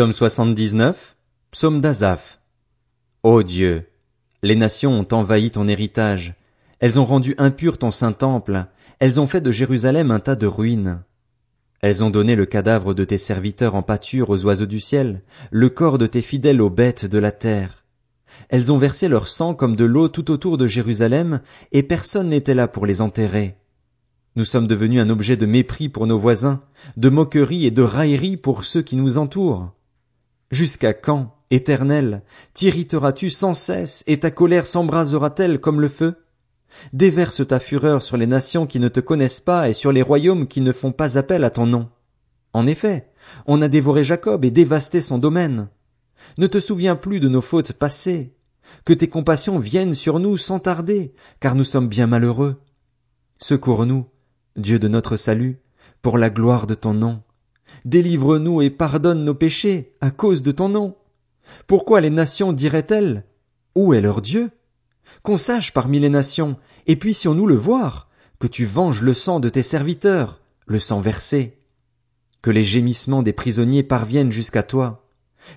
Psaume 79, Psaume d'Azaph. Ô Dieu, les nations ont envahi ton héritage, elles ont rendu impur ton saint temple, elles ont fait de Jérusalem un tas de ruines. Elles ont donné le cadavre de tes serviteurs en pâture aux oiseaux du ciel, le corps de tes fidèles aux bêtes de la terre. Elles ont versé leur sang comme de l'eau tout autour de Jérusalem, et personne n'était là pour les enterrer. Nous sommes devenus un objet de mépris pour nos voisins, de moquerie et de raillerie pour ceux qui nous entourent. Jusqu'à quand, Éternel, t'irriteras-tu sans cesse, et ta colère s'embrasera-t-elle comme le feu? Déverse ta fureur sur les nations qui ne te connaissent pas et sur les royaumes qui ne font pas appel à ton nom. En effet, on a dévoré Jacob et dévasté son domaine. Ne te souviens plus de nos fautes passées. Que tes compassions viennent sur nous sans tarder, car nous sommes bien malheureux. Secours-nous, Dieu de notre salut, pour la gloire de ton nom. Délivre-nous et pardonne nos péchés à cause de ton nom. Pourquoi les nations diraient-elles Où est leur Dieu? Qu'on sache parmi les nations, et puissions-nous le voir, que tu venges le sang de tes serviteurs, le sang versé. Que les gémissements des prisonniers parviennent jusqu'à toi.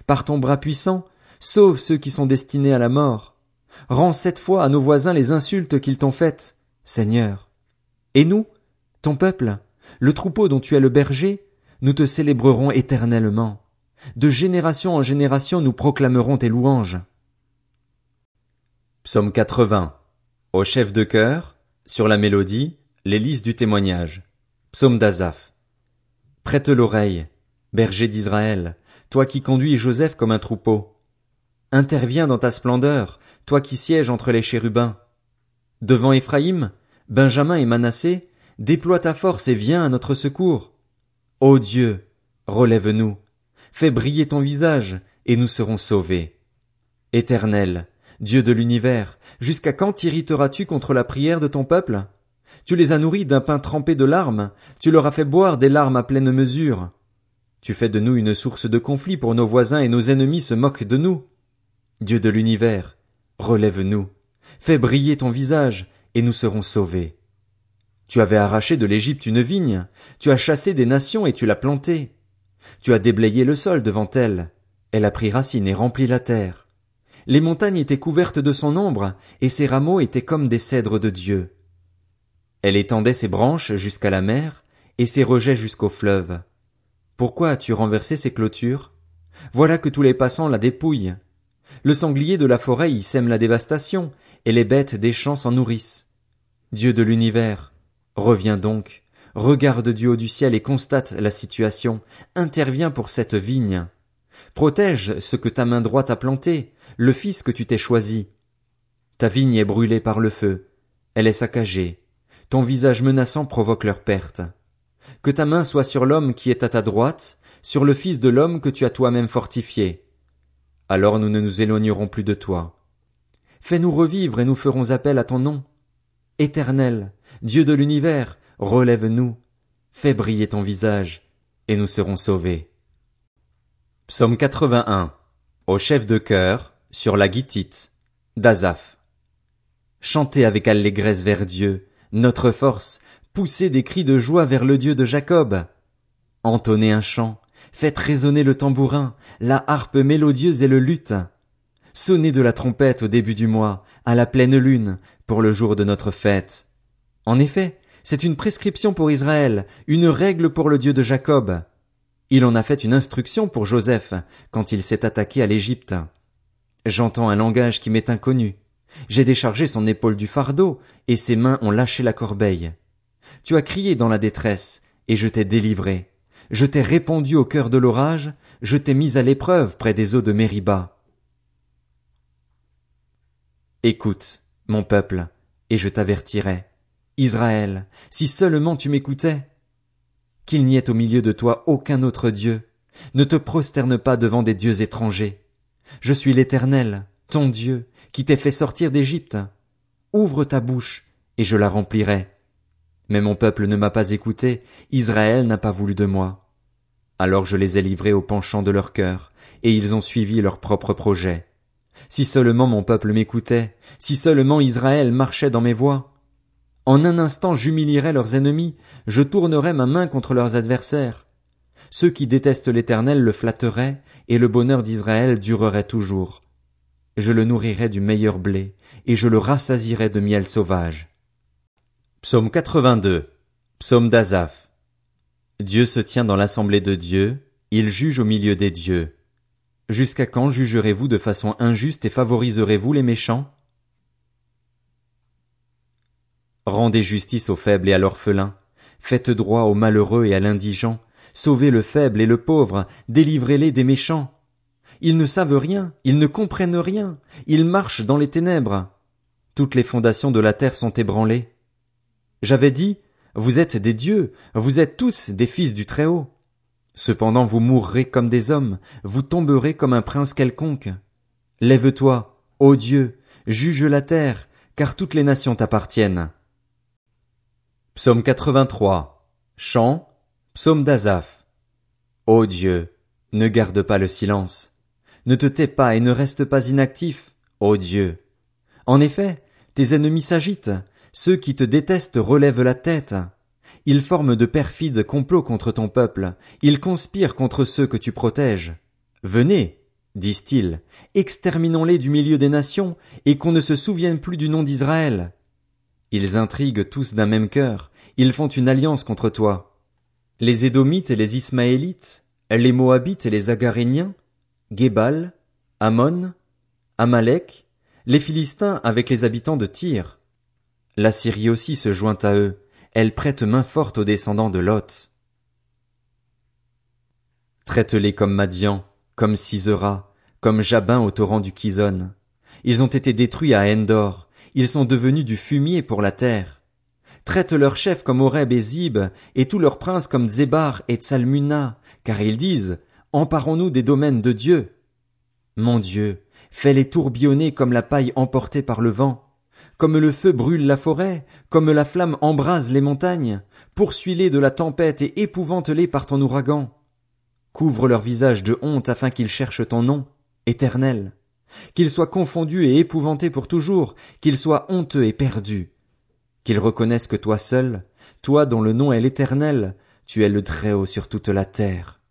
Par ton bras puissant, sauve ceux qui sont destinés à la mort. Rends cette fois à nos voisins les insultes qu'ils t'ont faites, Seigneur. Et nous, ton peuple, le troupeau dont tu es le berger, nous te célébrerons éternellement. De génération en génération nous proclamerons tes louanges. Psaume 80. Au chef de chœur, sur la mélodie, l'hélice du témoignage. Psaume d'Azaph. Prête l'oreille, berger d'Israël, toi qui conduis Joseph comme un troupeau. Interviens dans ta splendeur, toi qui sièges entre les chérubins. Devant Éphraïm, Benjamin et Manassé, déploie ta force et viens à notre secours. Ô Dieu, relève-nous, fais briller ton visage, et nous serons sauvés. Éternel, Dieu de l'univers, jusqu'à quand t'irriteras-tu contre la prière de ton peuple? Tu les as nourris d'un pain trempé de larmes, tu leur as fait boire des larmes à pleine mesure. Tu fais de nous une source de conflit pour nos voisins et nos ennemis se moquent de nous. Dieu de l'univers, relève-nous, fais briller ton visage, et nous serons sauvés. Tu avais arraché de l'Égypte une vigne, tu as chassé des nations et tu l'as plantée. Tu as déblayé le sol devant elle, elle a pris racine et rempli la terre. Les montagnes étaient couvertes de son ombre, et ses rameaux étaient comme des cèdres de Dieu. Elle étendait ses branches jusqu'à la mer, et ses rejets jusqu'au fleuve. Pourquoi as-tu renversé ses clôtures? Voilà que tous les passants la dépouillent. Le sanglier de la forêt y sème la dévastation, et les bêtes des champs s'en nourrissent. Dieu de l'univers, Reviens donc, regarde du haut du ciel et constate la situation, interviens pour cette vigne. Protège ce que ta main droite a planté, le fils que tu t'es choisi. Ta vigne est brûlée par le feu, elle est saccagée, ton visage menaçant provoque leur perte. Que ta main soit sur l'homme qui est à ta droite, sur le fils de l'homme que tu as toi-même fortifié. Alors nous ne nous éloignerons plus de toi. Fais-nous revivre et nous ferons appel à ton nom. Éternel, Dieu de l'univers, relève-nous, fais briller ton visage, et nous serons sauvés. Psaume 81. Au chef de chœur, sur la guitite, d'Azaph. Chantez avec allégresse vers Dieu, notre force, poussez des cris de joie vers le Dieu de Jacob. Entonnez un chant, faites résonner le tambourin, la harpe mélodieuse et le luth. Sonnez de la trompette au début du mois, à la pleine lune, pour le jour de notre fête. En effet, c'est une prescription pour Israël, une règle pour le Dieu de Jacob. Il en a fait une instruction pour Joseph, quand il s'est attaqué à l'Égypte. J'entends un langage qui m'est inconnu. J'ai déchargé son épaule du fardeau, et ses mains ont lâché la corbeille. Tu as crié dans la détresse, et je t'ai délivré. Je t'ai répondu au cœur de l'orage, je t'ai mis à l'épreuve près des eaux de Mériba. Écoute, mon peuple, et je t'avertirai. Israël, si seulement tu m'écoutais. Qu'il n'y ait au milieu de toi aucun autre Dieu. Ne te prosterne pas devant des dieux étrangers. Je suis l'Éternel, ton Dieu, qui t'ai fait sortir d'Égypte. Ouvre ta bouche, et je la remplirai. Mais mon peuple ne m'a pas écouté, Israël n'a pas voulu de moi. Alors je les ai livrés au penchant de leur cœur, et ils ont suivi leur propre projet. Si seulement mon peuple m'écoutait, si seulement Israël marchait dans mes voies. En un instant j'humilierais leurs ennemis, je tournerais ma main contre leurs adversaires. Ceux qui détestent l'Éternel le flatteraient, et le bonheur d'Israël durerait toujours. Je le nourrirai du meilleur blé, et je le rassasirai de miel sauvage. Psaume 82. Psaume d'Azaph. Dieu se tient dans l'assemblée de Dieu, il juge au milieu des dieux. Jusqu'à quand jugerez-vous de façon injuste et favoriserez-vous les méchants? Rendez justice aux faibles et à l'orphelin. Faites droit aux malheureux et à l'indigent. Sauvez le faible et le pauvre. Délivrez-les des méchants. Ils ne savent rien, ils ne comprennent rien. Ils marchent dans les ténèbres. Toutes les fondations de la terre sont ébranlées. J'avais dit, vous êtes des dieux, vous êtes tous des fils du Très-Haut. Cependant vous mourrez comme des hommes, vous tomberez comme un prince quelconque. Lève-toi, ô Dieu, juge la terre, car toutes les nations t'appartiennent. Psaume 83. Chant. Psaume d'Azaph. Ô Dieu, ne garde pas le silence. Ne te tais pas et ne reste pas inactif, ô Dieu. En effet, tes ennemis s'agitent, ceux qui te détestent relèvent la tête. Ils forment de perfides complots contre ton peuple, ils conspirent contre ceux que tu protèges. Venez, disent-ils, exterminons-les du milieu des nations, et qu'on ne se souvienne plus du nom d'Israël. Ils intriguent tous d'un même cœur, ils font une alliance contre toi. Les Édomites et les Ismaélites, les Moabites et les Agaréniens, Gébal, Ammon, Amalek, les Philistins avec les habitants de Tyr. La Syrie aussi se joint à eux, elle prête main forte aux descendants de Lot. Traite-les comme Madian, comme Sisera, comme Jabin au torrent du Kizon. Ils ont été détruits à Endor, ils sont devenus du fumier pour la terre. Traite leurs chefs comme Oreb et Zib, et tous leurs princes comme Zébar et Tsalmuna, car ils disent, emparons-nous des domaines de Dieu. Mon Dieu, fais-les tourbillonner comme la paille emportée par le vent. Comme le feu brûle la forêt, comme la flamme embrase les montagnes, poursuis-les de la tempête et épouvante-les par ton ouragan. Couvre leur visage de honte afin qu'ils cherchent ton nom, éternel qu'ils soient confondus et épouvantés pour toujours, qu'ils soient honteux et perdus, qu'ils reconnaissent que toi seul, toi dont le nom est l'éternel, tu es le Très-Haut sur toute la terre.